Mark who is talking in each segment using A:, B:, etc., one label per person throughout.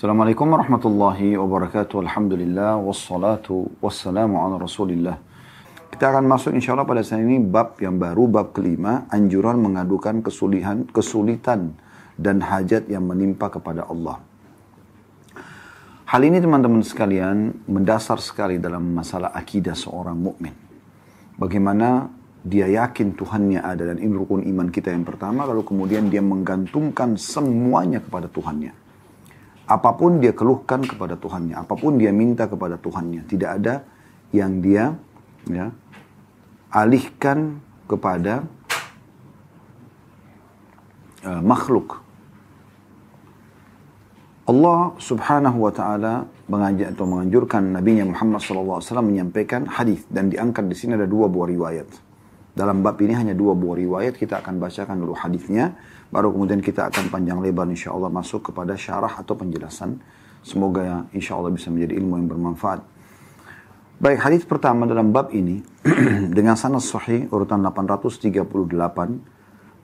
A: Assalamualaikum warahmatullahi wabarakatuh. Alhamdulillah wassalatu wassalamu ala Rasulillah. Kita akan masuk insya Allah pada saat ini bab yang baru, bab kelima, anjuran mengadukan kesulitan, kesulitan dan hajat yang menimpa kepada Allah. Hal ini teman-teman sekalian mendasar sekali dalam masalah akidah seorang mukmin. Bagaimana dia yakin Tuhannya ada dan ini rukun iman kita yang pertama, lalu kemudian dia menggantungkan semuanya kepada Tuhannya. Apa pun dia keluhkan kepada Tuhannya, apa pun dia minta kepada Tuhannya, tidak ada yang dia ya, alihkan kepada uh, makhluk. Allah subhanahu wa ta'ala mengajak atau menganjurkan Nabi Muhammad SAW menyampaikan hadis dan diangkat di sini ada dua buah riwayat. Dalam bab ini hanya dua buah riwayat, kita akan bacakan dulu hadisnya Baru kemudian kita akan panjang lebar insya Allah masuk kepada syarah atau penjelasan. Semoga ya, insya Allah bisa menjadi ilmu yang bermanfaat. Baik, hadis pertama dalam bab ini dengan sanad sahih urutan 838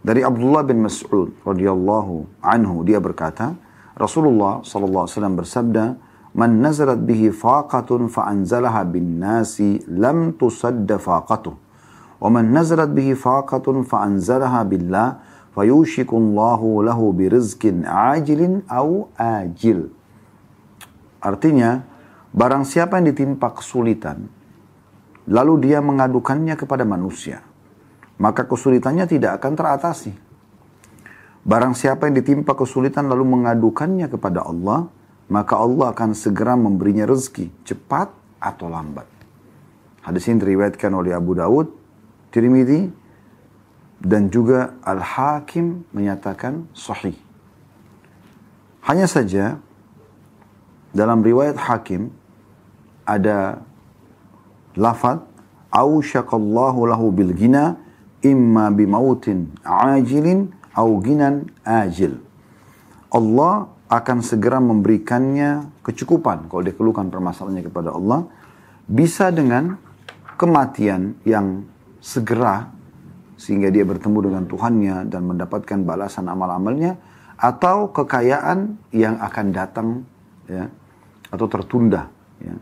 A: dari Abdullah bin Mas'ud radhiyallahu anhu dia berkata, Rasulullah sallallahu alaihi wasallam bersabda, "Man nazarat bihi faqatun fa anzalaha bin nasi lam tusadda faqatuh, wa man nazarat bihi faqatun fa anzalaha billah fayushikullahu lahu birizkin ajilin au ajil. Artinya, barang siapa yang ditimpa kesulitan, lalu dia mengadukannya kepada manusia, maka kesulitannya tidak akan teratasi. Barang siapa yang ditimpa kesulitan lalu mengadukannya kepada Allah, maka Allah akan segera memberinya rezeki, cepat atau lambat. Hadis ini diriwayatkan oleh Abu Dawud, Tirmidzi, dan juga Al-Hakim menyatakan sahih. Hanya saja dalam riwayat Hakim ada lafaz ausyaqallahu lahu bil gina imma bimautin ajilin au ginan ajil. Allah akan segera memberikannya kecukupan kalau dia keluhkan permasalahannya kepada Allah bisa dengan kematian yang segera sehingga dia bertemu dengan Tuhannya dan mendapatkan balasan amal-amalnya atau kekayaan yang akan datang ya atau tertunda ya.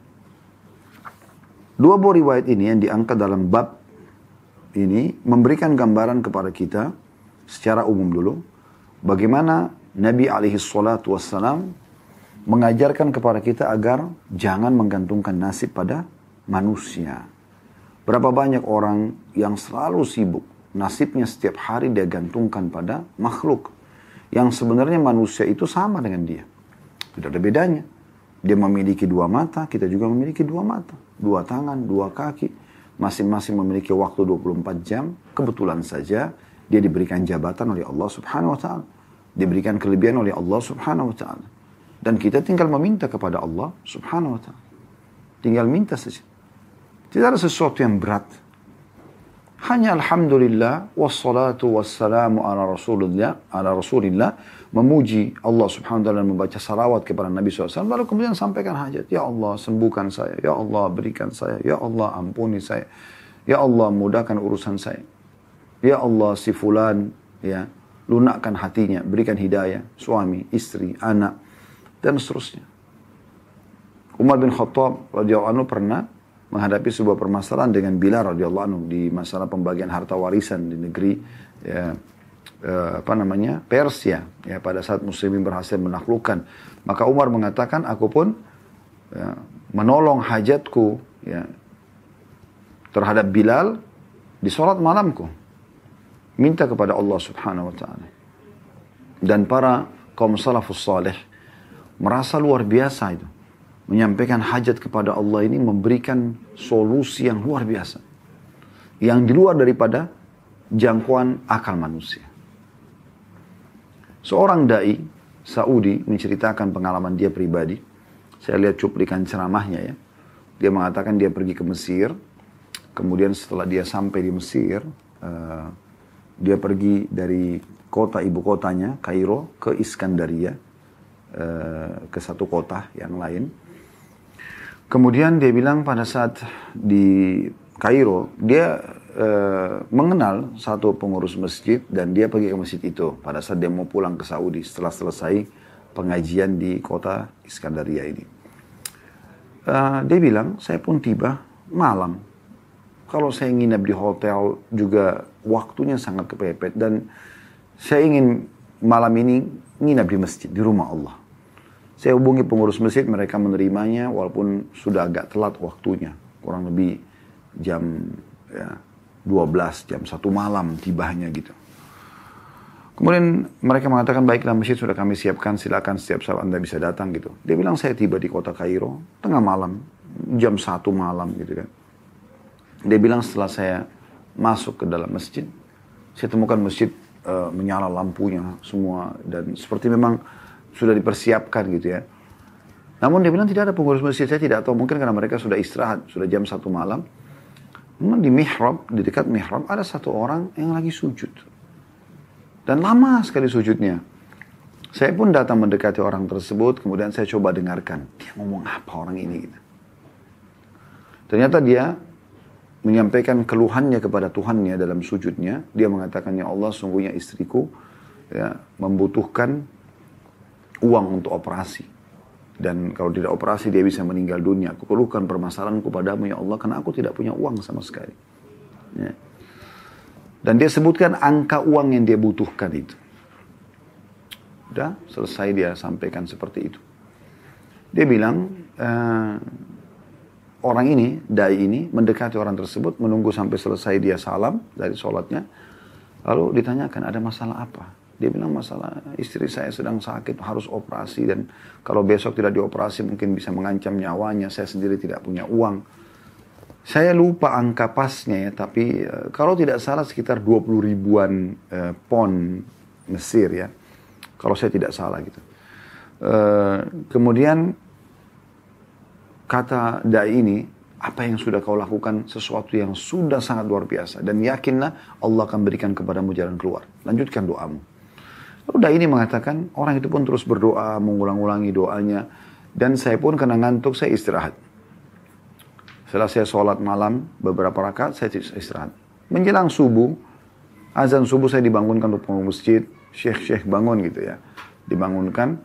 A: Dua buah riwayat ini yang diangkat dalam bab ini memberikan gambaran kepada kita secara umum dulu bagaimana Nabi alaihi salatu wassalam mengajarkan kepada kita agar jangan menggantungkan nasib pada manusia. Berapa banyak orang yang selalu sibuk nasibnya setiap hari dia gantungkan pada makhluk. Yang sebenarnya manusia itu sama dengan dia. Tidak ada bedanya. Dia memiliki dua mata, kita juga memiliki dua mata. Dua tangan, dua kaki. Masing-masing memiliki waktu 24 jam. Kebetulan saja dia diberikan jabatan oleh Allah subhanahu wa ta'ala. Diberikan kelebihan oleh Allah subhanahu wa ta'ala. Dan kita tinggal meminta kepada Allah subhanahu wa ta'ala. Tinggal minta saja. Tidak ada sesuatu yang berat hanya Alhamdulillah wassalatu wassalamu ala Rasulullah ala Rasulillah memuji Allah subhanahu wa ta'ala membaca salawat kepada Nabi SAW lalu kemudian sampaikan hajat. Ya Allah sembuhkan saya. Ya Allah berikan saya. Ya Allah ampuni saya. Ya Allah mudahkan urusan saya. Ya Allah si fulan ya lunakkan hatinya berikan hidayah suami istri anak dan seterusnya. Umar bin Khattab radhiyallahu anhu pernah menghadapi sebuah permasalahan dengan Bilal radhiyallahu anhu di masalah pembagian harta warisan di negeri ya, eh, apa namanya Persia ya pada saat muslimin berhasil menaklukkan. Maka Umar mengatakan aku pun ya, menolong hajatku ya terhadap Bilal di sholat malamku. Minta kepada Allah subhanahu wa ta'ala. Dan para kaum salafus salih merasa luar biasa itu menyampaikan hajat kepada Allah ini memberikan solusi yang luar biasa. Yang di luar daripada jangkauan akal manusia. Seorang da'i Saudi menceritakan pengalaman dia pribadi. Saya lihat cuplikan ceramahnya ya. Dia mengatakan dia pergi ke Mesir. Kemudian setelah dia sampai di Mesir, uh, dia pergi dari kota ibu kotanya, Kairo, ke Iskandaria, uh, ke satu kota yang lain Kemudian dia bilang pada saat di Kairo, dia e, mengenal satu pengurus masjid dan dia pergi ke masjid itu pada saat dia mau pulang ke Saudi setelah selesai pengajian di kota Iskandaria ini. Uh, dia bilang, saya pun tiba malam. Kalau saya nginep di hotel juga waktunya sangat kepepet dan saya ingin malam ini nginep di masjid, di rumah Allah. Saya hubungi pengurus masjid, mereka menerimanya walaupun sudah agak telat waktunya. Kurang lebih jam ya, 12, jam 1 malam tibanya gitu. Kemudian mereka mengatakan, baiklah masjid sudah kami siapkan, silakan setiap saat Anda bisa datang gitu. Dia bilang, saya tiba di kota Kairo, tengah malam, jam satu malam gitu kan. Dia bilang setelah saya masuk ke dalam masjid, saya temukan masjid uh, menyala lampunya semua dan seperti memang sudah dipersiapkan gitu ya. Namun dia bilang tidak ada pengurus masjid, saya tidak tahu mungkin karena mereka sudah istirahat, sudah jam satu malam. Namun di mihrab, di dekat mihrab ada satu orang yang lagi sujud. Dan lama sekali sujudnya. Saya pun datang mendekati orang tersebut, kemudian saya coba dengarkan. Dia ngomong apa orang ini gitu. Ternyata dia menyampaikan keluhannya kepada Tuhannya dalam sujudnya. Dia mengatakan, Ya Allah, sungguhnya istriku ya, membutuhkan uang untuk operasi. Dan kalau tidak operasi dia bisa meninggal dunia. Aku keluhkan permasalahanku padamu ya Allah karena aku tidak punya uang sama sekali. Ya. Dan dia sebutkan angka uang yang dia butuhkan itu. Udah selesai dia sampaikan seperti itu. Dia bilang, uh, orang ini, dai ini, mendekati orang tersebut, menunggu sampai selesai dia salam dari sholatnya. Lalu ditanyakan, ada masalah apa? Dia bilang masalah istri saya sedang sakit, harus operasi dan kalau besok tidak dioperasi mungkin bisa mengancam nyawanya. Saya sendiri tidak punya uang saya lupa angka pasnya ya, tapi uh, kalau tidak salah sekitar 20 ribuan uh, pon Mesir ya. Kalau saya tidak salah gitu. Uh, kemudian kata dai ini, apa yang sudah kau lakukan sesuatu yang sudah sangat luar biasa dan yakinlah Allah akan berikan kepadamu jalan keluar. Lanjutkan doamu. Dai ini mengatakan orang itu pun terus berdoa, mengulang-ulangi doanya dan saya pun kena ngantuk, saya istirahat. Setelah saya sholat malam, beberapa rakaat, saya istirahat. Menjelang subuh, azan subuh saya dibangunkan untuk pengurus masjid, syekh-syekh bangun gitu ya. Dibangunkan,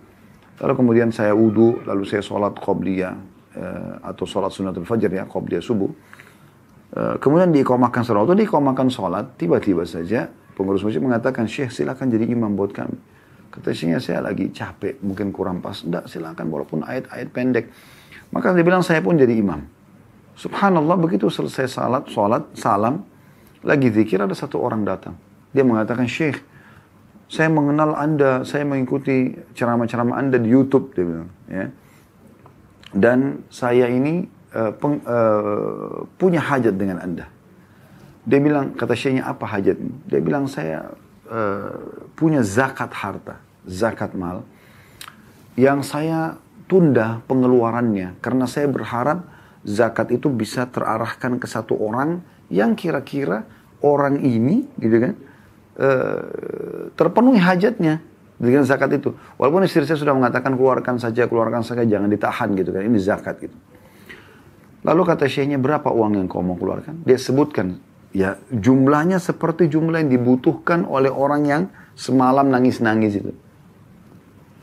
A: lalu kemudian saya wudhu, lalu saya sholat qobliyah, eh, atau sholat sunatul fajr ya, qobliyah subuh. Eh, kemudian diikomakan sholat, waktu diikomakan sholat, tiba-tiba saja pengurus masjid mengatakan, syekh silakan jadi imam buat kami. Kata syekhnya saya lagi capek, mungkin kurang pas. Enggak, silakan walaupun ayat-ayat pendek. Maka dia bilang saya pun jadi imam. Subhanallah begitu selesai salat, salat, salam, lagi zikir ada satu orang datang. Dia mengatakan, Syekh, saya mengenal Anda, saya mengikuti ceramah-ceramah Anda di YouTube, dia bilang. Ya. Dan saya ini uh, peng, uh, punya hajat dengan Anda. Dia bilang, kata Syekhnya, apa hajatnya? Dia bilang, saya uh, punya zakat harta, zakat mal, yang saya tunda pengeluarannya karena saya berharap zakat itu bisa terarahkan ke satu orang yang kira-kira orang ini gitu kan uh, terpenuhi hajatnya dengan zakat itu. Walaupun istri saya sudah mengatakan keluarkan saja, keluarkan saja, jangan ditahan gitu kan. Ini zakat gitu. Lalu kata syekhnya berapa uang yang kau mau keluarkan? Dia sebutkan ya jumlahnya seperti jumlah yang dibutuhkan oleh orang yang semalam nangis-nangis itu.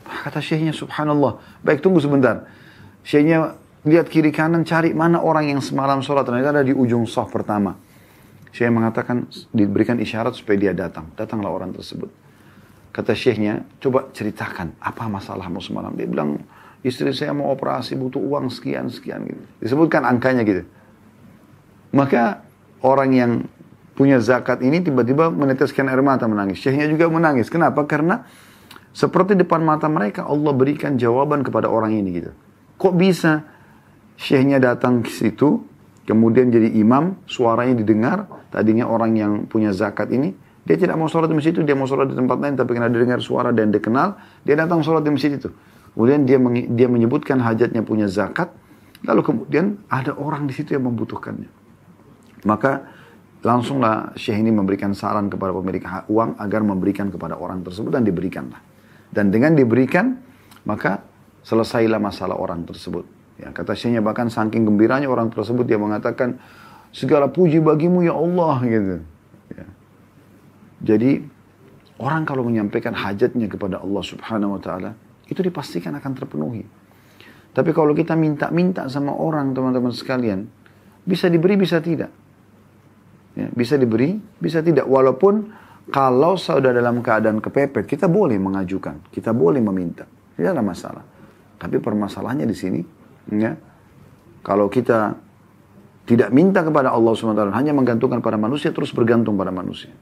A: Kata syekhnya subhanallah. Baik tunggu sebentar. Syekhnya lihat kiri kanan cari mana orang yang semalam sholat. Ternyata ada di ujung soft pertama. Syekh mengatakan diberikan isyarat supaya dia datang. Datanglah orang tersebut. Kata syekhnya coba ceritakan apa masalahmu semalam? Dia bilang istri saya mau operasi butuh uang sekian sekian gitu. Disebutkan angkanya gitu. Maka orang yang punya zakat ini tiba-tiba meneteskan air mata menangis. Syekhnya juga menangis. Kenapa? Karena seperti depan mata mereka Allah berikan jawaban kepada orang ini gitu. Kok bisa? Syekhnya datang ke situ, kemudian jadi imam, suaranya didengar, tadinya orang yang punya zakat ini, dia tidak mau sholat di masjid itu, dia mau sholat di tempat lain, tapi karena dia dengar suara dan dia kenal, dia datang sholat di masjid itu. Kemudian dia dia menyebutkan hajatnya punya zakat, lalu kemudian ada orang di situ yang membutuhkannya. Maka langsunglah Syekh ini memberikan saran kepada pemilik uang agar memberikan kepada orang tersebut dan diberikanlah. Dan dengan diberikan, maka selesailah masalah orang tersebut. Ya, kata syekhnya bahkan saking gembiranya orang tersebut dia mengatakan segala puji bagimu ya Allah gitu. Ya. Jadi orang kalau menyampaikan hajatnya kepada Allah Subhanahu wa taala, itu dipastikan akan terpenuhi. Tapi kalau kita minta-minta sama orang teman-teman sekalian, bisa diberi bisa tidak. Ya, bisa diberi, bisa tidak. Walaupun kalau sudah dalam keadaan kepepet, kita boleh mengajukan, kita boleh meminta, tidak ada masalah. Tapi permasalahannya di sini, ya, kalau kita tidak minta kepada Allah SWT, hanya menggantungkan pada manusia, terus bergantung pada manusia.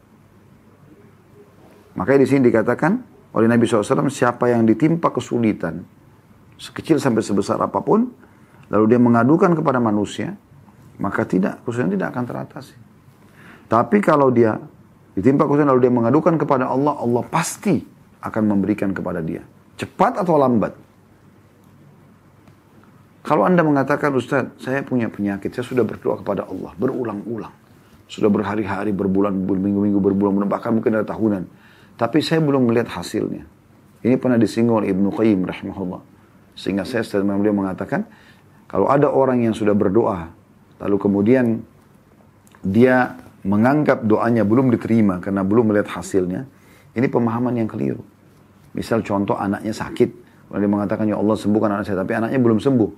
A: Makanya di sini dikatakan oleh Nabi SAW, siapa yang ditimpa kesulitan, sekecil sampai sebesar apa pun, lalu dia mengadukan kepada manusia, maka tidak, kesulitan tidak akan teratasi. Tapi kalau dia ditimpa kesulitan lalu dia mengadukan kepada Allah, Allah pasti akan memberikan kepada dia. Cepat atau lambat. Kalau Anda mengatakan, Ustaz, saya punya penyakit, saya sudah berdoa kepada Allah, berulang-ulang. Sudah berhari-hari, berbulan, berminggu-minggu, berbulan-bulan, bahkan mungkin ada tahunan. Tapi saya belum melihat hasilnya. Ini pernah disinggung oleh Ibnu Qayyim rahimahullah. Sehingga saya setelah beliau mengatakan, kalau ada orang yang sudah berdoa, lalu kemudian dia menganggap doanya belum diterima karena belum melihat hasilnya, ini pemahaman yang keliru. Misal contoh anaknya sakit, kalau dia mengatakan, ya Allah sembuhkan anak saya, tapi anaknya belum sembuh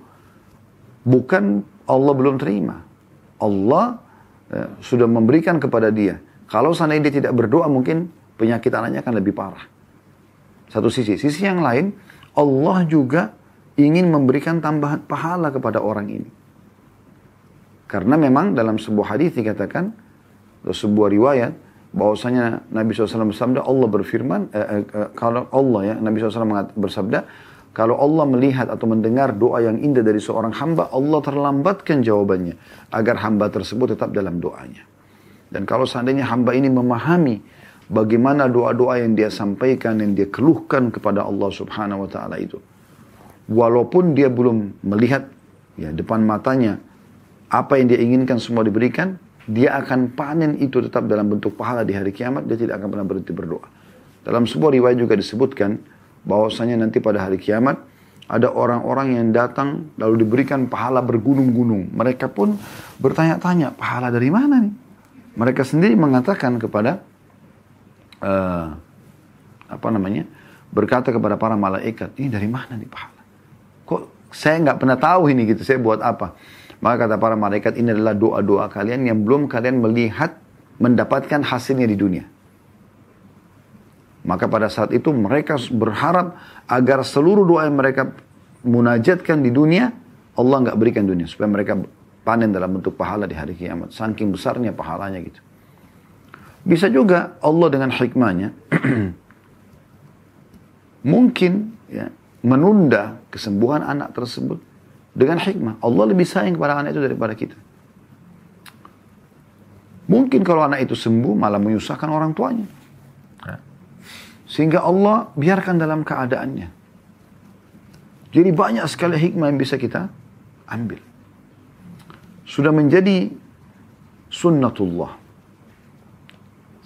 A: bukan Allah belum terima. Allah eh, sudah memberikan kepada dia. Kalau seandainya dia tidak berdoa mungkin penyakit anaknya akan lebih parah. Satu sisi. Sisi yang lain, Allah juga ingin memberikan tambahan pahala kepada orang ini. Karena memang dalam sebuah hadis dikatakan, atau sebuah riwayat, bahwasanya Nabi SAW bersabda, Allah berfirman, eh, eh, eh, kalau Allah ya, Nabi SAW bersabda, kalau Allah melihat atau mendengar doa yang indah dari seorang hamba, Allah terlambatkan jawabannya. Agar hamba tersebut tetap dalam doanya. Dan kalau seandainya hamba ini memahami bagaimana doa-doa yang dia sampaikan, yang dia keluhkan kepada Allah subhanahu wa ta'ala itu. Walaupun dia belum melihat ya depan matanya apa yang dia inginkan semua diberikan, dia akan panen itu tetap dalam bentuk pahala di hari kiamat, dia tidak akan pernah berhenti berdoa. Dalam sebuah riwayat juga disebutkan, bahwasanya nanti pada hari kiamat ada orang-orang yang datang lalu diberikan pahala bergunung-gunung. Mereka pun bertanya-tanya, pahala dari mana nih? Mereka sendiri mengatakan kepada uh, apa namanya? Berkata kepada para malaikat, ini dari mana nih pahala? Kok saya nggak pernah tahu ini gitu, saya buat apa? Maka kata para malaikat, ini adalah doa-doa kalian yang belum kalian melihat mendapatkan hasilnya di dunia. Maka pada saat itu mereka berharap agar seluruh doa yang mereka munajatkan di dunia, Allah nggak berikan dunia. Supaya mereka panen dalam bentuk pahala di hari kiamat. Saking besarnya pahalanya gitu. Bisa juga Allah dengan hikmahnya mungkin ya, menunda kesembuhan anak tersebut dengan hikmah. Allah lebih sayang kepada anak itu daripada kita. Mungkin kalau anak itu sembuh malah menyusahkan orang tuanya. Sehingga Allah biarkan dalam keadaannya. Jadi banyak sekali hikmah yang bisa kita ambil. Sudah menjadi sunnatullah.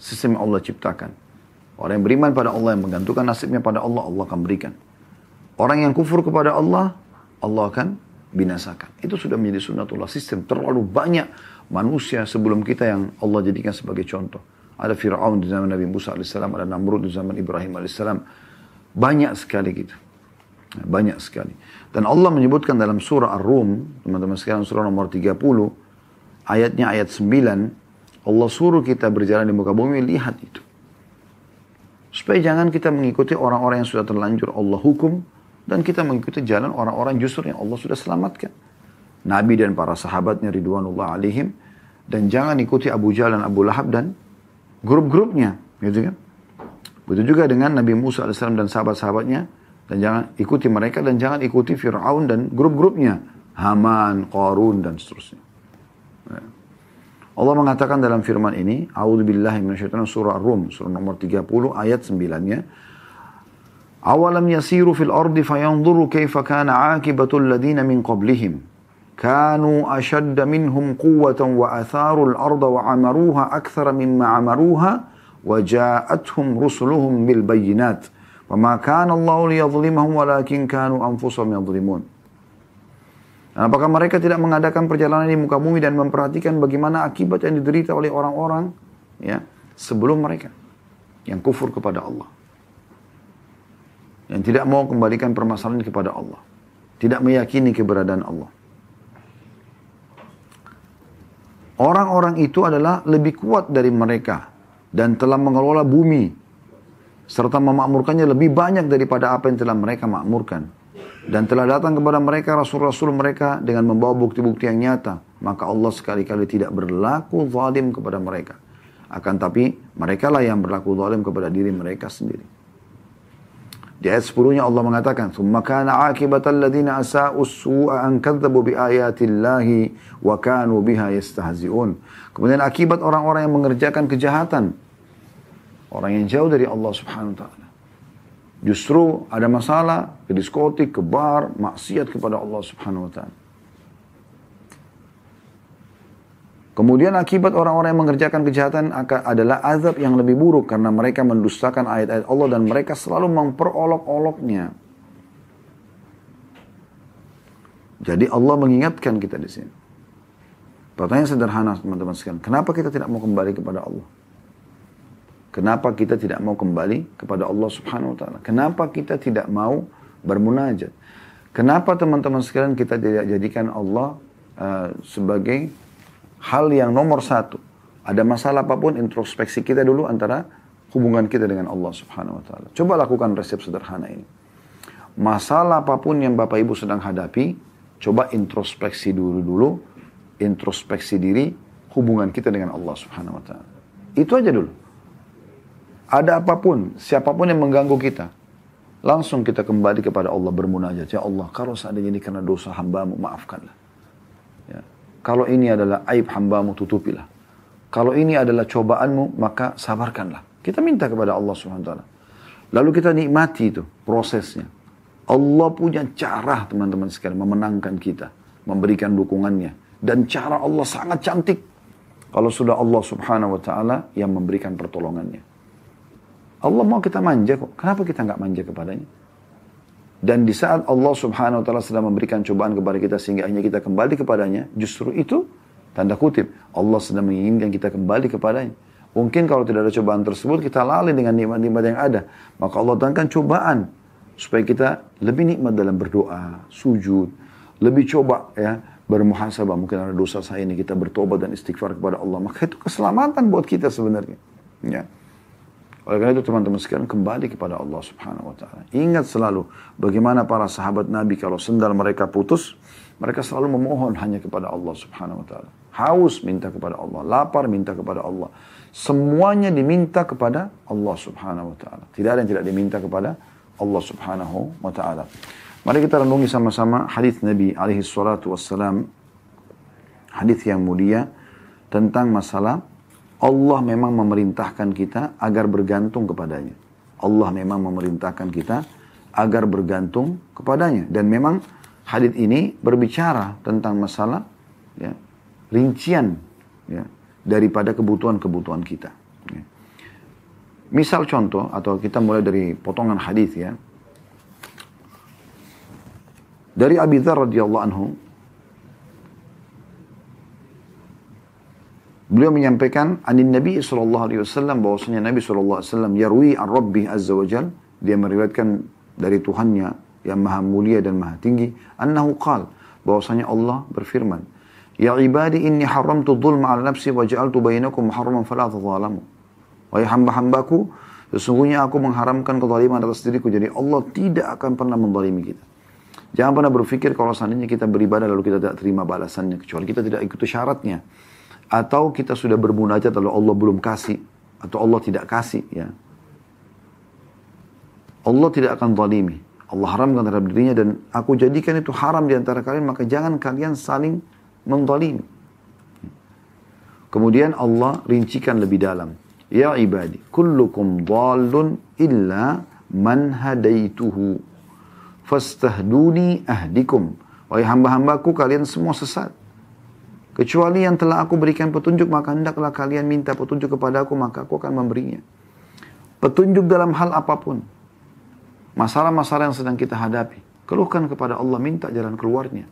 A: Sistem yang Allah ciptakan. Orang yang beriman pada Allah, yang menggantungkan nasibnya pada Allah, Allah akan berikan. Orang yang kufur kepada Allah, Allah akan binasakan. Itu sudah menjadi sunnatullah. Sistem terlalu banyak manusia sebelum kita yang Allah jadikan sebagai contoh. Ada Fir'aun di zaman Nabi Musa AS, ada Namrud di zaman Ibrahim AS. Banyak sekali gitu. Banyak sekali. Dan Allah menyebutkan dalam surah Ar-Rum, teman-teman sekalian surah nomor 30, ayatnya ayat 9, Allah suruh kita berjalan di muka bumi, lihat itu. Supaya jangan kita mengikuti orang-orang yang sudah terlanjur Allah hukum, dan kita mengikuti jalan orang-orang justru yang Allah sudah selamatkan. Nabi dan para sahabatnya ridwanullah alaihim, dan jangan ikuti Abu Jahal dan Abu Lahab dan grup-grupnya, gitu kan? Begitu juga dengan Nabi Musa AS dan sahabat-sahabatnya, dan jangan ikuti mereka dan jangan ikuti Fir'aun dan grup-grupnya, Haman, Qarun dan seterusnya. Ya. Allah mengatakan dalam firman ini, A'udzubillahi minasyaitonir surah Rum, surah nomor 30 ayat 9-nya. Awalam yasiru fil ardi fayanzuru kaifa kana akibatul ladina min qablihim. Kanu ashadda minhum quwwatan wa atharu al-arda wa amaruha akthara mimma amaruha wa ja'atuhum rusuluhum bil bayyinat. Wa ma kana Allahu liyadhlimahum walakin kanu anfusahum yadhlimun. Apakah mereka tidak mengadakan perjalanan di muka bumi dan memperhatikan bagaimana akibat yang diderita oleh orang-orang ya sebelum mereka yang kufur kepada Allah. Yang tidak mau kembalikan permasalahan kepada Allah. Tidak meyakini keberadaan Allah. Orang-orang itu adalah lebih kuat dari mereka dan telah mengelola bumi serta memakmurkannya lebih banyak daripada apa yang telah mereka makmurkan. Dan telah datang kepada mereka rasul-rasul mereka dengan membawa bukti-bukti yang nyata. Maka Allah sekali-kali tidak berlaku zalim kepada mereka. Akan tapi mereka lah yang berlaku zalim kepada diri mereka sendiri. Di ayat 10-nya Allah mengatakan, "Tsumma kana 'aqibatal ladzina asa'u su'a an kadzabu bi ayatillahi wa kanu biha yastahzi'un." Kemudian akibat orang-orang yang mengerjakan kejahatan, orang yang jauh dari Allah Subhanahu wa taala. Justru ada masalah ke diskotik, ke bar, maksiat kepada Allah Subhanahu wa taala. Kemudian akibat orang-orang yang mengerjakan kejahatan adalah azab yang lebih buruk karena mereka mendustakan ayat-ayat Allah dan mereka selalu memperolok-oloknya. Jadi Allah mengingatkan kita di sini. Pertanyaan sederhana teman-teman sekalian, kenapa kita tidak mau kembali kepada Allah? Kenapa kita tidak mau kembali kepada Allah Subhanahu wa taala? Kenapa kita tidak mau bermunajat? Kenapa teman-teman sekalian kita tidak jadikan Allah uh, sebagai hal yang nomor satu. Ada masalah apa pun, introspeksi kita dulu antara hubungan kita dengan Allah subhanahu wa ta'ala. Coba lakukan resep sederhana ini. Masalah apa pun yang Bapak Ibu sedang hadapi, coba introspeksi dulu-dulu, introspeksi diri, hubungan kita dengan Allah subhanahu wa ta'ala. Itu aja dulu. Ada apa pun, siapa pun yang mengganggu kita, langsung kita kembali kepada Allah bermunajat. Ya Allah, kalau seandainya ini karena dosa hambamu, maafkanlah. Kalau ini adalah aib hambamu, tutupilah. Kalau ini adalah cobaanmu, maka sabarkanlah. Kita minta kepada Allah SWT. Lalu kita nikmati itu prosesnya. Allah punya cara teman-teman sekalian memenangkan kita. Memberikan dukungannya. Dan cara Allah sangat cantik. Kalau sudah Allah subhanahu wa ta'ala yang memberikan pertolongannya. Allah mau kita manja kok. Kenapa kita nggak manja kepadanya? Dan di saat Allah subhanahu wa ta'ala sedang memberikan cobaan kepada kita sehingga hanya kita kembali kepadanya, justru itu tanda kutip Allah sedang menginginkan kita kembali kepadanya. Mungkin kalau tidak ada cobaan tersebut kita lalai dengan nikmat-nikmat yang ada. Maka Allah datangkan cobaan supaya kita lebih nikmat dalam berdoa, sujud, lebih coba ya bermuhasabah mungkin ada dosa saya ini kita bertobat dan istighfar kepada Allah. Maka itu keselamatan buat kita sebenarnya. Ya. Oleh karena itu teman-teman sekalian kembali kepada Allah subhanahu wa ta'ala. Ingat selalu bagaimana para sahabat Nabi kalau sendal mereka putus, mereka selalu memohon hanya kepada Allah subhanahu wa ta'ala. Haus minta kepada Allah, lapar minta kepada Allah. Semuanya diminta kepada Allah subhanahu wa ta'ala. Tidak ada yang tidak diminta kepada Allah subhanahu wa ta'ala. Mari kita renungi sama-sama hadis Nabi alaihi salatu. Hadis yang mulia tentang masalah Allah memang memerintahkan kita agar bergantung kepadanya. Allah memang memerintahkan kita agar bergantung kepadanya. Dan memang hadith ini berbicara tentang masalah ya, rincian ya, daripada kebutuhan-kebutuhan kita. Ya. Misal contoh, atau kita mulai dari potongan hadith ya. Dari Abi Dhar radhiyallahu anhu, Beliau menyampaikan anin Nabi sallallahu alaihi wasallam bahwasanya Nabi sallallahu alaihi wasallam yarwi an Rabbi azza wajal dia meriwayatkan dari Tuhannya yang maha mulia dan maha tinggi. Annahu qal bahwasanya Allah berfirman ya ibadi inni haramtu dhulma ala nafsi wa ja'altu bainakum muharraman fala tadhalamu. Wahai hamba-hambaku sesungguhnya aku mengharamkan kezaliman atas diriku jadi Allah tidak akan pernah menzalimi kita. Jangan pernah berpikir kalau seandainya kita beribadah lalu kita tidak terima balasannya kecuali kita tidak ikuti syaratnya atau kita sudah bermunajat lalu Allah belum kasih atau Allah tidak kasih ya. Allah tidak akan zalimi. Allah haramkan terhadap dirinya dan aku jadikan itu haram di antara kalian maka jangan kalian saling menzalimi. Kemudian Allah rincikan lebih dalam. Ya ibadi kullukum dhalun illa man hadaituhu. Fastahduni ahdikum. Wahai hamba-hambaku kalian semua sesat Kecuali yang telah aku berikan petunjuk, maka hendaklah kalian minta petunjuk kepada aku, maka aku akan memberinya. Petunjuk dalam hal apa pun. Masalah-masalah yang sedang kita hadapi. Keluhkan kepada Allah, minta jalan keluarnya.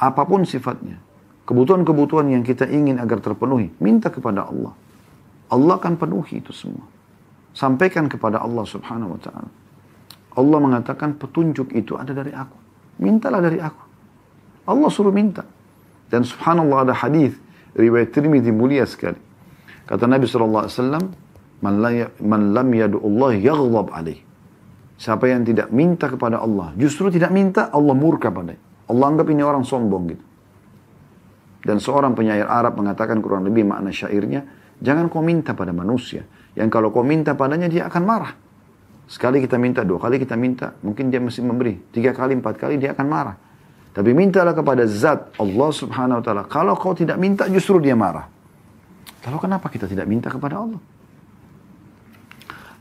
A: Apa pun sifatnya. Kebutuhan-kebutuhan yang kita ingin agar terpenuhi, minta kepada Allah. Allah akan penuhi itu semua. Sampaikan kepada Allah subhanahu wa ta'ala. Allah mengatakan petunjuk itu ada dari aku. Mintalah dari aku. Allah suruh minta. Dan subhanallah ada hadis riwayat Tirmidzi mulia sekali. Kata Nabi SAW, Man, la, man lam yadu Allah yaghdab alaih. Siapa yang tidak minta kepada Allah, justru tidak minta, Allah murka padanya. Allah anggap ini orang sombong gitu. Dan seorang penyair Arab mengatakan kurang lebih makna syairnya, jangan kau minta pada manusia. Yang kalau kau minta padanya dia akan marah. Sekali kita minta, dua kali kita minta, mungkin dia mesti memberi. Tiga kali, empat kali dia akan marah. Tapi mintalah kepada zat Allah subhanahu wa ta'ala. Kalau kau tidak minta justru dia marah. Lalu kenapa kita tidak minta kepada Allah?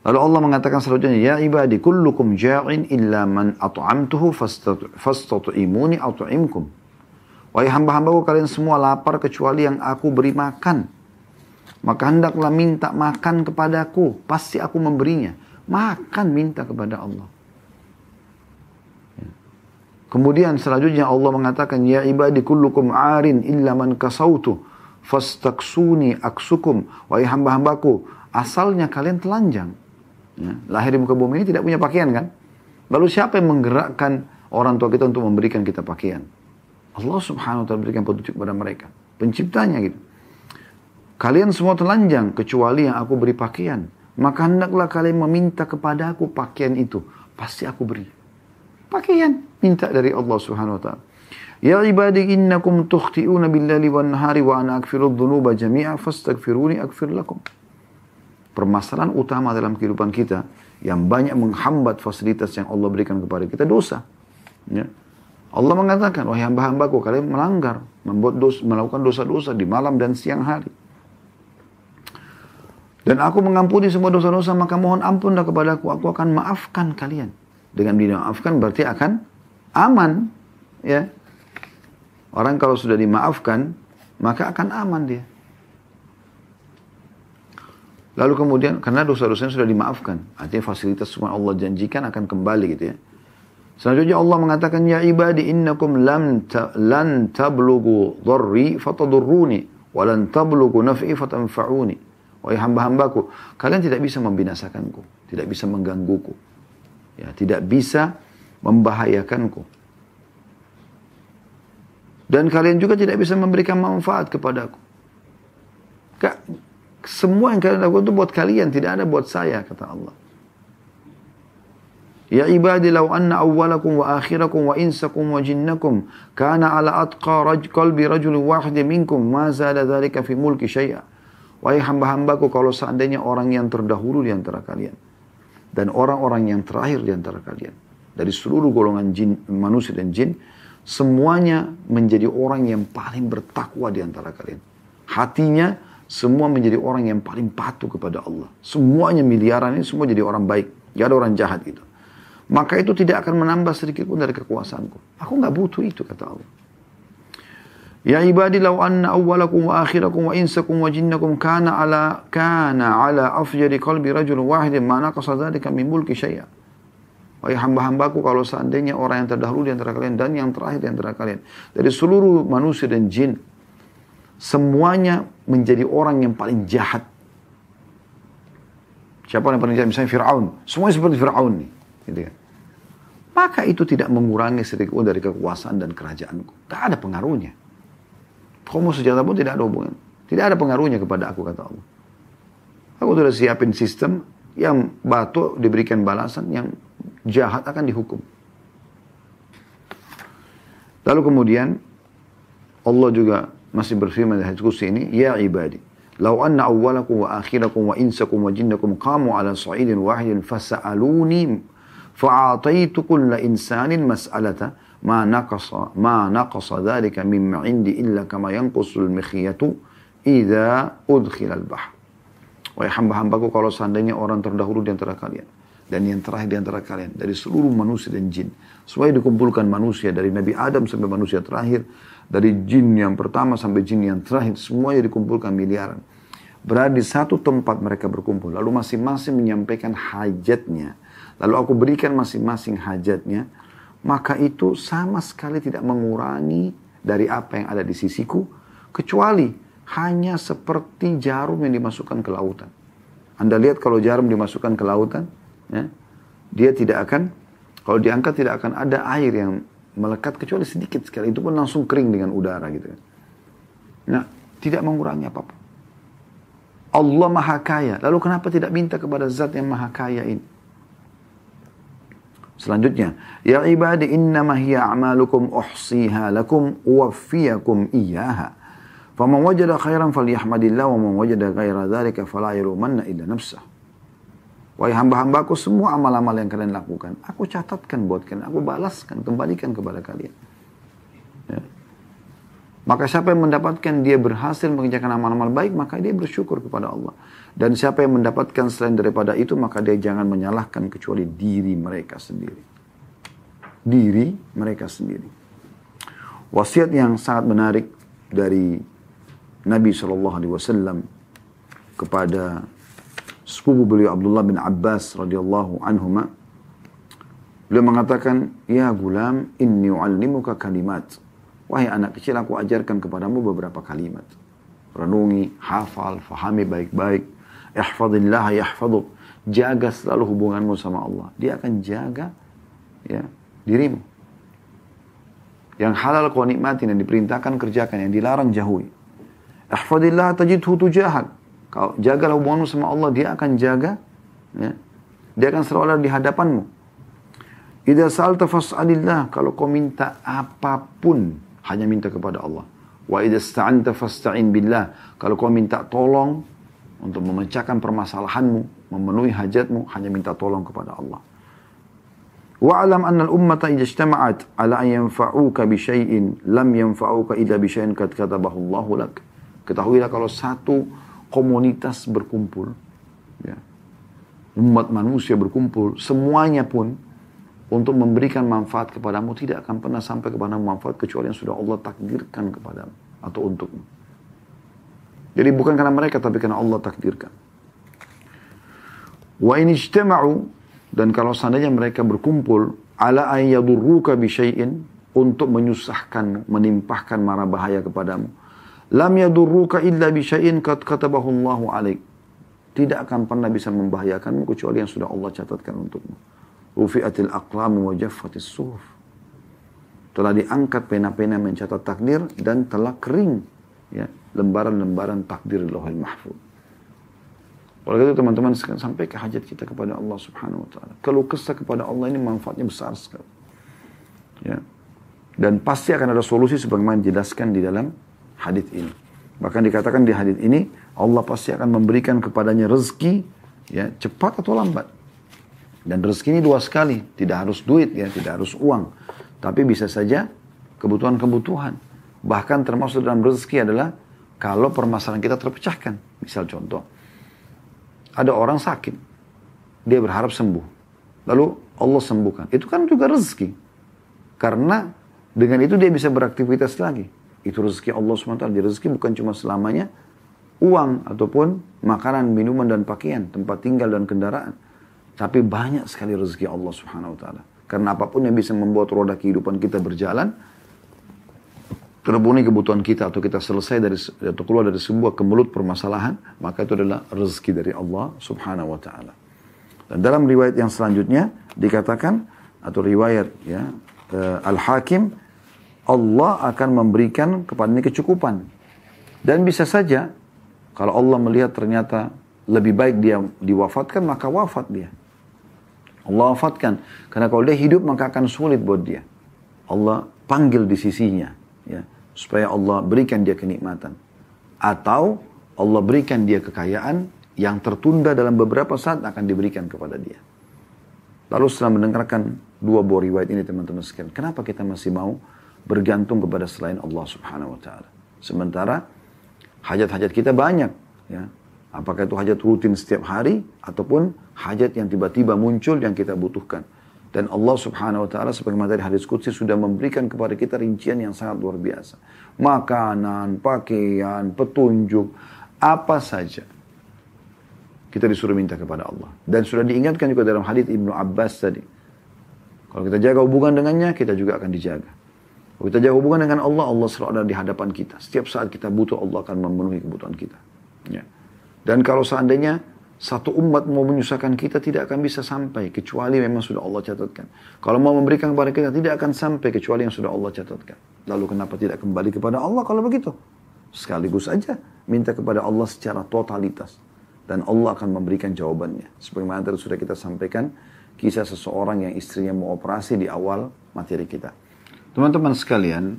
A: Lalu Allah mengatakan selanjutnya, Ya ibadi kullukum ja'in illa man at'amtuhu fastat'imuni at'imkum. Wahai hamba-hambaku kalian semua lapar kecuali yang aku beri makan. Maka hendaklah minta makan kepadaku. Pasti aku memberinya. Makan minta kepada Allah. Kemudian selanjutnya Allah mengatakan, Ya ibadi kullukum arin illa man kasautu fastaksuni aksukum. Wahai hamba-hambaku, asalnya kalian telanjang. Ya, lahir di muka bumi ini tidak punya pakaian kan? Lalu siapa yang menggerakkan orang tua kita untuk memberikan kita pakaian? Allah subhanahu wa ta'ala berikan petunjuk kepada mereka. Penciptanya gitu. Kalian semua telanjang kecuali yang aku beri pakaian. Maka hendaklah kalian meminta kepada aku pakaian itu. Pasti aku beri. Pakaian. Minta dari Allah subhanahu wa ta'ala. Ya ibadi innakum tukhti'una billahi wan nahari wa ana akfiru dhunuba jami'a fastaghfiruni akfir lakum permasalahan utama dalam kehidupan kita yang banyak menghambat fasilitas yang Allah berikan kepada kita dosa. Ya. Allah mengatakan, wahai hamba-hambaku, kalian melanggar, membuat dosa, melakukan dosa-dosa di malam dan siang hari. Dan aku mengampuni semua dosa-dosa, maka mohon ampunlah kepadaku, aku akan maafkan kalian. Dengan dimaafkan berarti akan aman. ya Orang kalau sudah dimaafkan, maka akan aman dia. Lalu kemudian karena dosa-dosanya sudah dimaafkan, artinya fasilitas semua Allah janjikan akan kembali gitu ya. Selanjutnya Allah mengatakan ya ibadi innakum lam ta, lan tablughu dharri fatadurruni wa lan tablughu naf'i fatanfa'uni. Wahai hamba-hambaku, kalian tidak bisa membinasakanku, tidak bisa menggangguku. Ya, tidak bisa membahayakanku. Dan kalian juga tidak bisa memberikan manfaat kepadaku. Semua yang kalian lakukan itu buat kalian, tidak ada buat saya, kata Allah. Ya ibadi law anna awwalakum wa akhirakum wa insakum wa jinnakum kana ala atqa raj qalbi rajul wahid minkum ma zada dhalika fi mulki syai'a. Wahai hamba-hambaku kalau seandainya orang yang terdahulu di antara kalian dan orang-orang yang terakhir di antara kalian dari seluruh golongan jin, manusia dan jin semuanya menjadi orang yang paling bertakwa di antara kalian. Hatinya semua menjadi orang yang paling patuh kepada Allah. Semuanya miliaran ini semua jadi orang baik. Gak ada orang jahat gitu. Maka itu tidak akan menambah sedikit pun dari kekuasaanku. Aku nggak butuh itu kata Allah. Ya ibadi law anna awwalakum wa akhirakum wa insakum wa jinnakum kana ala kana ala afjari qalbi rajul wahid ma naqasa dzalika min mulki syai'a. Wahai hamba-hambaku kalau seandainya orang yang terdahulu di antara kalian dan yang terakhir di antara kalian dari seluruh manusia dan jin semuanya menjadi orang yang paling jahat. Siapa yang paling jahat? Misalnya Fir'aun. Semuanya seperti Fir'aun nih. Gitu kan. Maka itu tidak mengurangi sedikit dari kekuasaan dan kerajaanku. Tak ada pengaruhnya. Kamu sejahtera pun tidak ada hubungan. Tidak ada pengaruhnya kepada aku, kata Allah. Aku sudah siapin sistem yang batu diberikan balasan, yang jahat akan dihukum. Lalu kemudian Allah juga masih berfirman di hadis kursi ini, Ya ibadi, Lau anna awwalakum wa akhirakum wa insakum wa jinnakum qamu ala sa'idin wahidin fasa'aluni fa'ataitu kulla insanin mas'alata ma naqasa ma naqasa dhalika mimma indi illa kama yanqusul mikhiyatu idza udkhila al-bahr. Wahai hamba-hambaku kalau seandainya orang terdahulu di antara kalian dan yang terakhir di antara kalian dari seluruh manusia dan jin. Supaya dikumpulkan manusia dari Nabi Adam sampai manusia terakhir dari jin yang pertama sampai jin yang terakhir, semuanya dikumpulkan miliaran. Berada di satu tempat mereka berkumpul. Lalu masing-masing menyampaikan hajatnya. Lalu aku berikan masing-masing hajatnya. Maka itu sama sekali tidak mengurangi dari apa yang ada di sisiku. Kecuali hanya seperti jarum yang dimasukkan ke lautan. Anda lihat kalau jarum dimasukkan ke lautan, ya, dia tidak akan kalau diangkat tidak akan ada air yang melekat kecuali sedikit sekali. Itu pun langsung kering dengan udara gitu. Nah, tidak mengurangi apa pun. Allah maha kaya. Lalu kenapa tidak minta kepada zat yang maha kaya ini? Selanjutnya, Ya ibadi innama hiya a'malukum uhsiha lakum uwaffiyakum iyaha. Faman wajada khairan falyahmadillah wa man wajada ghaira dhalika fala yalumanna illa nafsah. Wahai hamba-hambaku semua amal-amal yang kalian lakukan, aku catatkan buat kalian, aku balaskan, kembalikan kepada kalian. Maka siapa yang mendapatkan dia berhasil mengerjakan amal-amal baik, maka dia bersyukur kepada Allah. Dan siapa yang mendapatkan selain daripada itu, maka dia jangan menyalahkan kecuali diri mereka sendiri. Diri mereka sendiri. Wasiat yang sangat menarik dari Nabi SAW kepada sepupu beliau Abdullah bin Abbas radhiyallahu anhuma beliau mengatakan ya gulam inni uallimuka kalimat wahai anak kecil aku ajarkan kepadamu beberapa kalimat renungi hafal fahami baik-baik ihfadillah yahfaduk jaga selalu hubunganmu sama Allah dia akan jaga ya dirimu yang halal kau nikmatin yang diperintahkan kerjakan yang dilarang jauhi ihfadillah tajidhu tujahak kau jagalah hubunganmu sama Allah, dia akan jaga. Ya. Dia akan selalu ada di hadapanmu. Idza sa'alta fas'alillah. Kalau kau minta apa pun, hanya minta kepada Allah. Wa idza sta'anta fasta'in billah. Kalau kau minta tolong untuk memecahkan permasalahanmu, memenuhi hajatmu, hanya minta tolong kepada Allah. Wa'alam anna al-ummata idza ijtama'at ala an yanfa'uka bi syai'in lam yanfa'uka illa bi syai'in qad katabahu Allahu lak. Ketahuilah kalau satu komunitas berkumpul, ya. umat manusia berkumpul, semuanya pun untuk memberikan manfaat kepadamu tidak akan pernah sampai kepada manfaat kecuali yang sudah Allah takdirkan kepadamu atau untukmu. Jadi bukan karena mereka tapi karena Allah takdirkan. Wa in dan kalau seandainya mereka berkumpul ala an yadurruka bi syai'in untuk menyusahkan, menimpahkan mara bahaya kepadamu Lam yadurruka illa bisya'in kat katabahu Allahu alaik. Tidak akan pernah bisa membahayakanmu kecuali yang sudah Allah catatkan untukmu. Rufi'atil aqlam wa jaffatis suhuf. Telah diangkat pena-pena mencatat takdir dan telah kering ya lembaran-lembaran takdir Lauhul Mahfuz. Oleh itu teman-teman sampai ke hajat kita kepada Allah Subhanahu wa taala. Kalau kesah kepada Allah ini manfaatnya besar sekali. Ya. Dan pasti akan ada solusi sebagaimana dijelaskan di dalam hadis ini. Bahkan dikatakan di hadis ini Allah pasti akan memberikan kepadanya rezeki ya cepat atau lambat. Dan rezeki ini dua sekali, tidak harus duit ya, tidak harus uang, tapi bisa saja kebutuhan-kebutuhan. Bahkan termasuk dalam rezeki adalah kalau permasalahan kita terpecahkan. Misal contoh, ada orang sakit, dia berharap sembuh. Lalu Allah sembuhkan. Itu kan juga rezeki. Karena dengan itu dia bisa beraktivitas lagi. Itu rezeki Allah SWT. Jadi rezeki bukan cuma selamanya uang ataupun makanan, minuman dan pakaian, tempat tinggal dan kendaraan. Tapi banyak sekali rezeki Allah Subhanahu wa taala. Karena apa pun yang bisa membuat roda kehidupan kita berjalan, terpenuhi kebutuhan kita atau kita selesai dari atau keluar dari sebuah kemulut permasalahan, maka itu adalah rezeki dari Allah Subhanahu wa taala. Dan dalam riwayat yang selanjutnya dikatakan atau riwayat ya uh, Al-Hakim Allah akan memberikan kepadanya kecukupan. Dan bisa saja kalau Allah melihat ternyata lebih baik dia diwafatkan maka wafat dia. Allah wafatkan karena kalau dia hidup maka akan sulit buat dia. Allah panggil di sisinya ya supaya Allah berikan dia kenikmatan atau Allah berikan dia kekayaan yang tertunda dalam beberapa saat akan diberikan kepada dia. Lalu setelah mendengarkan dua buah riwayat ini teman-teman sekalian, kenapa kita masih mau bergantung kepada selain Allah Subhanahu wa taala. Sementara hajat-hajat kita banyak ya. Apakah itu hajat rutin setiap hari ataupun hajat yang tiba-tiba muncul yang kita butuhkan. Dan Allah subhanahu wa ta'ala sebagaimana dari hadis Qudsi sudah memberikan kepada kita rincian yang sangat luar biasa. Makanan, pakaian, petunjuk, apa saja. Kita disuruh minta kepada Allah. Dan sudah diingatkan juga dalam hadis Ibnu Abbas tadi. Kalau kita jaga hubungan dengannya, kita juga akan dijaga. Kalau kita jaga hubungan dengan Allah, Allah selalu ada di hadapan kita. Setiap saat kita butuh, Allah akan memenuhi kebutuhan kita. Ya. Dan kalau seandainya Satu umat mau menyusahkan kita tidak akan bisa sampai kecuali memang sudah Allah catatkan. Kalau mau memberikan kepada kita tidak akan sampai kecuali yang sudah Allah catatkan. Lalu kenapa tidak kembali kepada Allah kalau begitu? Sekaligus saja minta kepada Allah secara totalitas. Dan Allah akan memberikan jawabannya. Sebagaimana tadi sudah kita sampaikan, kisah seseorang yang istrinya mau operasi di awal materi kita. Teman-teman sekalian,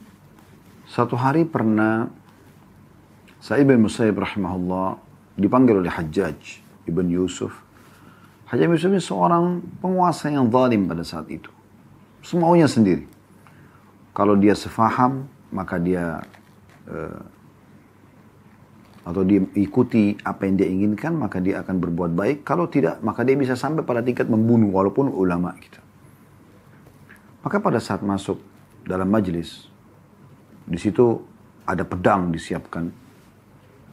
A: satu hari pernah Sa'id bin Musayyib rahimahullah dipanggil oleh Hajjaj Ibn Yusuf. Haji Yusuf ini seorang penguasa yang zalim pada saat itu. Semaunya sendiri. Kalau dia sefaham, maka dia uh, atau dia ikuti apa yang dia inginkan, maka dia akan berbuat baik. Kalau tidak, maka dia bisa sampai pada tingkat membunuh walaupun ulama kita. Maka pada saat masuk dalam majelis, di situ ada pedang disiapkan,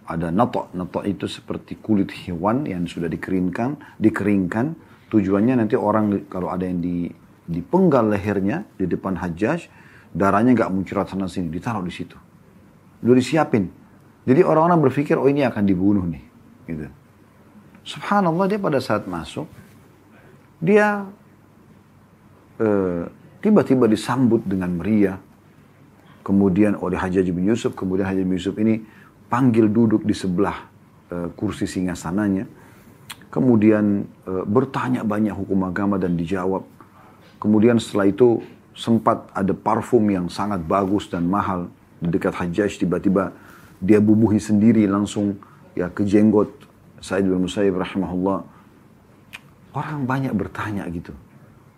A: ada nato. Nato itu seperti kulit hewan yang sudah dikeringkan, dikeringkan. Tujuannya nanti orang kalau ada yang di, dipenggal lehernya di depan hajjaj, darahnya nggak muncrat sana sini, ditaruh di situ. Udah disiapin. Jadi orang-orang berpikir, oh ini akan dibunuh nih. Gitu. Subhanallah dia pada saat masuk, dia eh, tiba-tiba disambut dengan meriah. Kemudian oleh Hajjaj bin Yusuf, kemudian Hajjaj bin Yusuf ini panggil duduk di sebelah uh, kursi singgasananya. Kemudian uh, bertanya banyak hukum agama dan dijawab. Kemudian setelah itu sempat ada parfum yang sangat bagus dan mahal di dekat Hajjaj tiba-tiba dia bubuhi sendiri langsung ya ke jenggot Said bin Musayyib rahimahullah. Orang banyak bertanya gitu.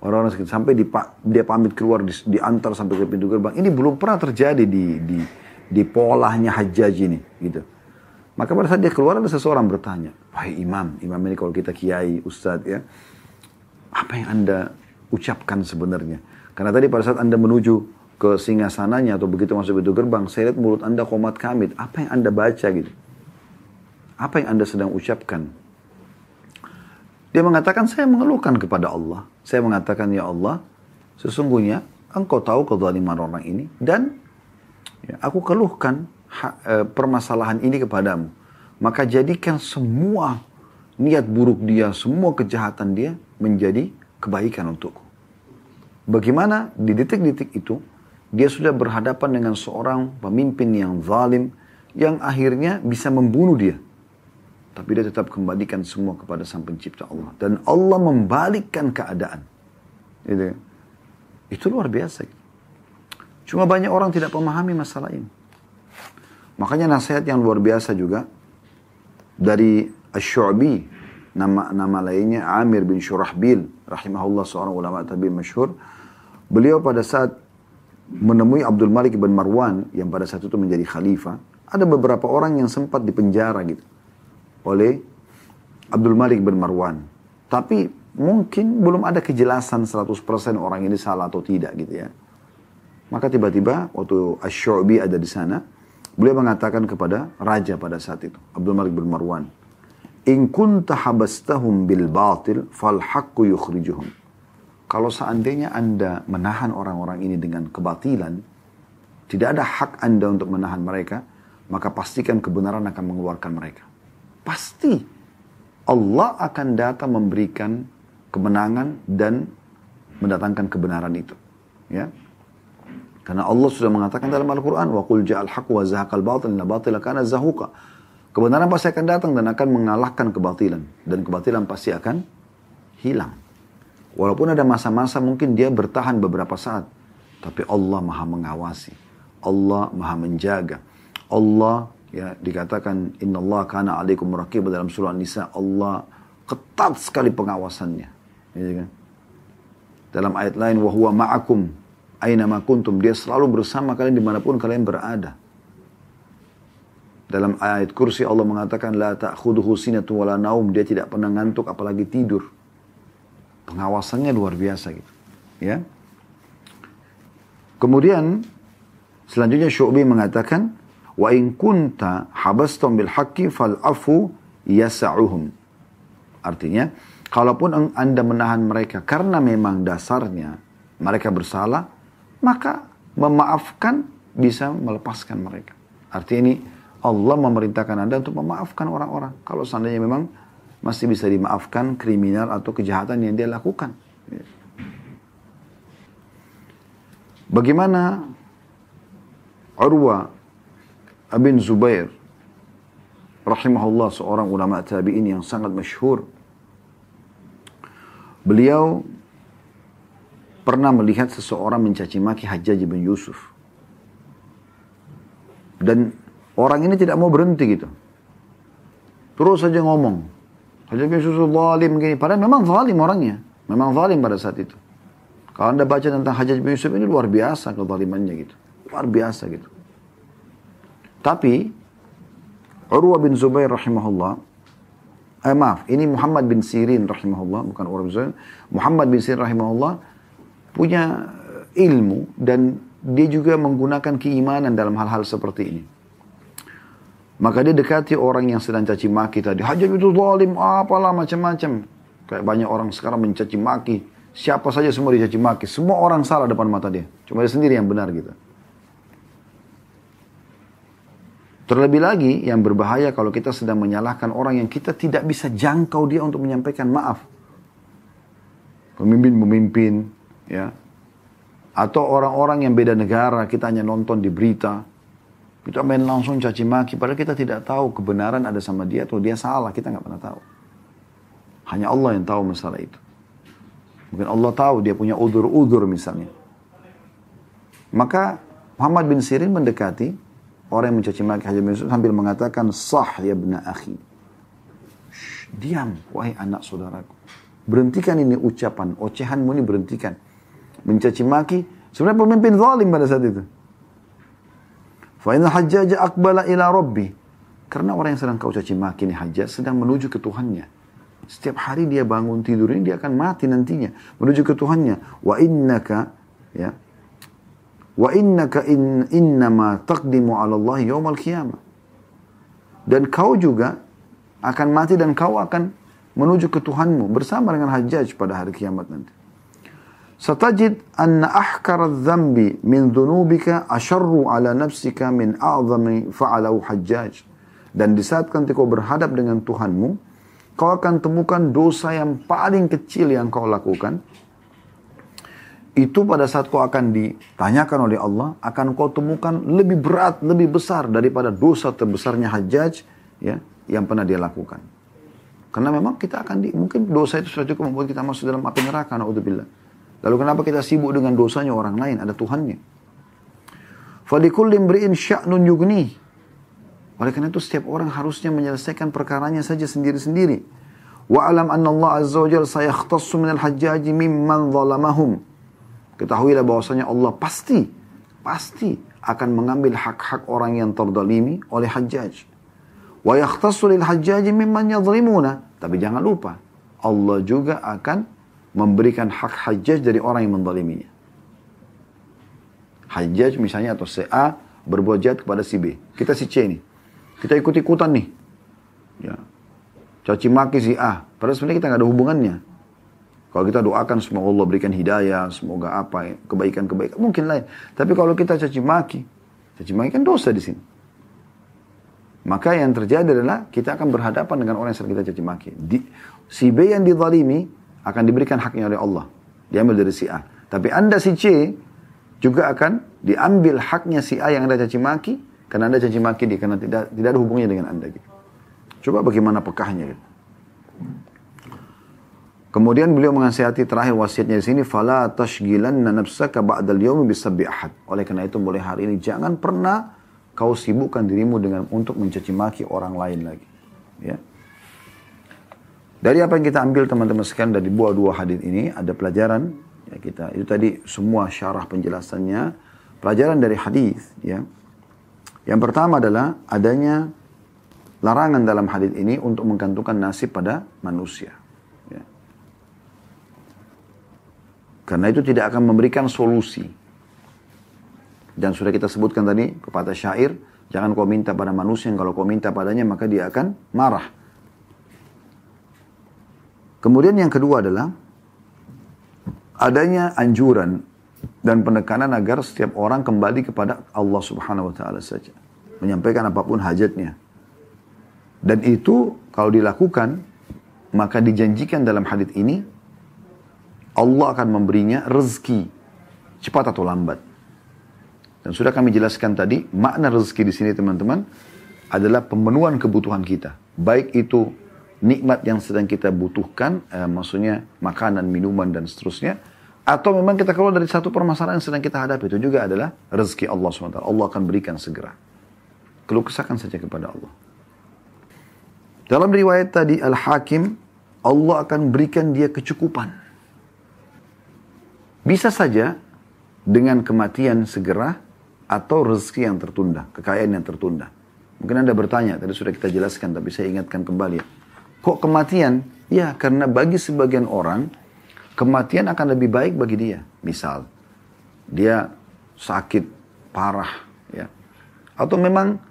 A: Orang-orang sampai di, dia pamit keluar di, diantar sampai ke pintu gerbang. Ini belum pernah terjadi di, di di polahnya hajjaj ini gitu. Maka pada saat dia keluar ada seseorang bertanya, wahai imam, imam ini kalau kita kiai, ustadz ya, apa yang anda ucapkan sebenarnya? Karena tadi pada saat anda menuju ke singgasananya atau begitu masuk pintu gerbang, saya lihat mulut anda komat kamit. Apa yang anda baca gitu? Apa yang anda sedang ucapkan? Dia mengatakan, saya mengeluhkan kepada Allah. Saya mengatakan, ya Allah, sesungguhnya engkau tahu kezaliman orang ini dan aku keluhkan ha, e, permasalahan ini kepadamu. Maka jadikan semua niat buruk dia, semua kejahatan dia menjadi kebaikan untukku. Bagaimana di detik-detik itu dia sudah berhadapan dengan seorang pemimpin yang zalim yang akhirnya bisa membunuh dia. Tapi dia tetap kembalikan semua kepada sang pencipta Allah. Dan Allah membalikkan keadaan. Itu, itu luar biasa. Cuma banyak orang tidak memahami masalah ini. Makanya nasihat yang luar biasa juga dari Ash-Shu'bi, nama nama lainnya Amir bin Shurahbil, rahimahullah seorang ulama tabi'in masyhur. Beliau pada saat menemui Abdul Malik bin Marwan yang pada saat itu menjadi khalifah, ada beberapa orang yang sempat dipenjara gitu oleh Abdul Malik bin Marwan. Tapi mungkin belum ada kejelasan 100% orang ini salah atau tidak gitu ya. Maka tiba-tiba waktu Ash-Shu'bi ada di sana, beliau mengatakan kepada raja pada saat itu, Abdul Malik bin Marwan, In kunta habastahum bil batil fal haqqu yukhrijuhum. Kalau seandainya Anda menahan orang-orang ini dengan kebatilan, tidak ada hak Anda untuk menahan mereka, maka pastikan kebenaran akan mengeluarkan mereka. Pasti Allah akan datang memberikan kemenangan dan mendatangkan kebenaran itu. Ya, karena Allah sudah mengatakan dalam Al-Quran, وَقُلْ جَعَ الْحَقُ وَزَهَقَ الْبَاطِلِ لَبَاطِلَ كَانَ زَهُقَ Kebenaran pasti akan datang dan akan mengalahkan kebatilan. Dan kebatilan pasti akan hilang. Walaupun ada masa-masa mungkin dia bertahan beberapa saat. Tapi Allah maha mengawasi. Allah maha menjaga. Allah ya dikatakan Inna Allah kana alaikum raqib dalam surah Nisa. Allah ketat sekali pengawasannya. Ya, kan? Dalam ayat lain, وَهُوَ ma'akum aina ma kuntum. Dia selalu bersama kalian di mana pun kalian berada. Dalam ayat kursi Allah mengatakan la ta'khuduhu sinatu wala naum. Dia tidak pernah ngantuk apalagi tidur. Pengawasannya luar biasa gitu. Ya. Kemudian selanjutnya Syu'bi mengatakan wa in kunta habastum bil haqqi fal afu yasa'uhum. Artinya, kalaupun Anda menahan mereka karena memang dasarnya mereka bersalah, maka memaafkan bisa melepaskan mereka. Artinya ini Allah memerintahkan Anda untuk memaafkan orang-orang. Kalau seandainya memang masih bisa dimaafkan kriminal atau kejahatan yang dia lakukan. Bagaimana Urwa bin Zubair rahimahullah seorang ulama tabi'in yang sangat masyhur. Beliau pernah melihat seseorang mencaci maki Hajjaj bin Yusuf. Dan orang ini tidak mau berhenti gitu. Terus saja ngomong. Hajjaj bin Yusuf zalim gini. Padahal memang zalim orangnya. Memang zalim pada saat itu. Kalau anda baca tentang Hajjaj bin Yusuf ini luar biasa kezalimannya gitu. Luar biasa gitu. Tapi Urwa bin Zubair rahimahullah, eh maaf, ini Muhammad bin Sirin rahimahullah, bukan Urwa bin Zubair. Muhammad bin Sirin rahimahullah punya ilmu dan dia juga menggunakan keimanan dalam hal-hal seperti ini. Maka dia dekati orang yang sedang caci maki tadi. Hajjaj itu zalim, apalah macam-macam. Kayak banyak orang sekarang mencaci maki. Siapa saja semua dicaci maki. Semua orang salah depan mata dia. Cuma dia sendiri yang benar gitu. Terlebih lagi yang berbahaya kalau kita sedang menyalahkan orang yang kita tidak bisa jangkau dia untuk menyampaikan maaf. Pemimpin-pemimpin, ya. Atau orang-orang yang beda negara, kita hanya nonton di berita. Kita main langsung caci maki, padahal kita tidak tahu kebenaran ada sama dia atau dia salah, kita nggak pernah tahu. Hanya Allah yang tahu masalah itu. Mungkin Allah tahu dia punya udur-udur misalnya. Maka Muhammad bin Sirin mendekati Orang yang mencaci maki Hajar bin Yusuf sambil mengatakan, Sah ya bena akhi. Diam, wahai anak saudaraku. Berhentikan ini ucapan, ocehanmu ini berhentikan. Mencaci maki, sebenarnya pemimpin zalim pada saat itu. Fa'inna hajjaj akbala ila rabbi. Karena orang yang sedang kau caci maki ini hajjaj sedang menuju ke Tuhannya. Setiap hari dia bangun tidur ini dia akan mati nantinya. Menuju ke Tuhannya. Wa innaka ya, Wa innaka in, innama taqdimu ala Allah yawmal qiyamah. Dan kau juga akan mati dan kau akan menuju ke Tuhanmu bersama dengan Hajjaj pada hari kiamat nanti. Satajid anna ahkara dhambi min dhunubika asharru ala nafsika min a'zami fa'alahu Hajjaj. Dan di saat nanti kau berhadap dengan Tuhanmu, kau akan temukan dosa yang paling kecil yang kau lakukan itu pada saat kau akan ditanyakan oleh Allah, akan kau temukan lebih berat, lebih besar daripada dosa terbesarnya Hajjaj ya, yang pernah dia lakukan. Karena memang kita akan di, mungkin dosa itu sudah cukup membuat kita masuk dalam api neraka, na'udzubillah. Lalu kenapa kita sibuk dengan dosanya orang lain, ada Tuhannya. Falikulli imri'in sya'nun yugni. Oleh karena itu setiap orang harusnya menyelesaikan perkaranya saja sendiri-sendiri. Wa alam anna Allah azza wa jalla sayakhtassu minal hajjaji mimman zalamahum. Ketahuilah bahwasanya Allah pasti, pasti akan mengambil hak-hak orang yang terdalimi oleh hajjaj. Wa yakhtassu lil hajjaji mimman yadhlimuna. Tapi jangan lupa, Allah juga akan memberikan hak hajjaj dari orang yang mendaliminya. Hajjaj misalnya atau si A berbuat jahat kepada si B. Kita si C nih. Kita ikut-ikutan nih. Ya. Caci maki si A. Padahal sebenarnya kita nggak ada hubungannya. Kalau kita doakan semoga Allah berikan hidayah, semoga apa kebaikan-kebaikan mungkin lain. Tapi kalau kita caci maki, caci maki kan dosa di sini. Maka yang terjadi adalah kita akan berhadapan dengan orang yang sering kita caci maki. Di, si B yang dizalimi akan diberikan haknya oleh Allah. Diambil dari si A. Tapi anda si C juga akan diambil haknya si A yang anda caci maki karena anda caci maki dia karena tidak tidak ada hubungannya dengan anda. Gitu. Coba bagaimana pekahnya gitu. Kemudian beliau menasihati terakhir wasiatnya di sini, fala tashgilanna nafsaka ba'dal yaumi bisabbi ahad. Oleh karena itu mulai hari ini jangan pernah kau sibukkan dirimu dengan untuk mencaci maki orang lain lagi. Ya. Dari apa yang kita ambil teman-teman sekalian dari buah dua hadis ini ada pelajaran ya kita itu tadi semua syarah penjelasannya pelajaran dari hadis ya. Yang pertama adalah adanya larangan dalam hadis ini untuk menggantungkan nasib pada manusia. Karena itu tidak akan memberikan solusi. Dan sudah kita sebutkan tadi kepada syair, jangan kau minta pada manusia kalau kau minta padanya maka dia akan marah. Kemudian yang kedua adalah adanya anjuran dan penekanan agar setiap orang kembali kepada Allah Subhanahu wa taala saja, menyampaikan apa pun hajatnya. Dan itu kalau dilakukan maka dijanjikan dalam hadis ini Allah akan memberinya rezeki cepat atau lambat. Dan sudah kami jelaskan tadi, makna rezeki di sini teman-teman adalah pemenuhan kebutuhan kita. Baik itu nikmat yang sedang kita butuhkan, eh, maksudnya makanan, minuman, dan seterusnya. Atau memang kita keluar dari satu permasalahan yang sedang kita hadapi. Itu juga adalah rezeki Allah SWT. Allah akan berikan segera. Keluh kesahkan saja kepada Allah. Dalam riwayat tadi, Al-Hakim, Allah akan berikan dia kecukupan. Bisa saja dengan kematian segera atau rezeki yang tertunda, kekayaan yang tertunda. Mungkin Anda bertanya, tadi sudah kita jelaskan tapi saya ingatkan kembali. Kok kematian? Ya, karena bagi sebagian orang, kematian akan lebih baik bagi dia. Misal, dia sakit parah, ya. Atau memang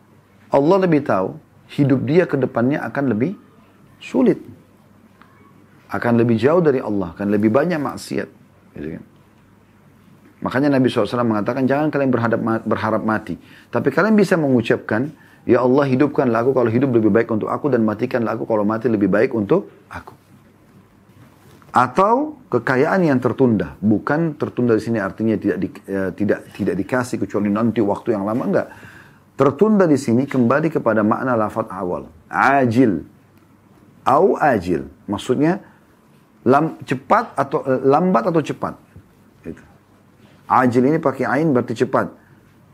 A: Allah lebih tahu hidup dia ke depannya akan lebih sulit. Akan lebih jauh dari Allah, akan lebih banyak maksiat. Gitu kan? Makanya Nabi SAW mengatakan jangan kalian berharap mati. Tapi kalian bisa mengucapkan, Ya Allah hidupkanlah aku kalau hidup lebih baik untuk aku dan matikanlah aku kalau mati lebih baik untuk aku. Atau kekayaan yang tertunda, bukan tertunda di sini artinya tidak di, eh, tidak tidak dikasih kecuali nanti waktu yang lama enggak. Tertunda di sini kembali kepada makna lafaz awal, ajil, au ajil. Maksudnya lam, cepat atau eh, lambat atau cepat. Gitu. Ajil ini pakai ain berarti cepat.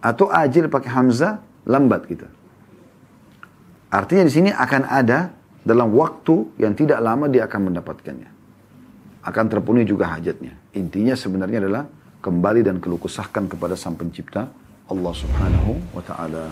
A: Atau ajil pakai hamzah lambat gitu. Artinya di sini akan ada dalam waktu yang tidak lama dia akan mendapatkannya. Akan terpenuhi juga hajatnya. Intinya sebenarnya adalah kembali dan keluh kesahkan kepada sang pencipta Allah subhanahu wa ta'ala.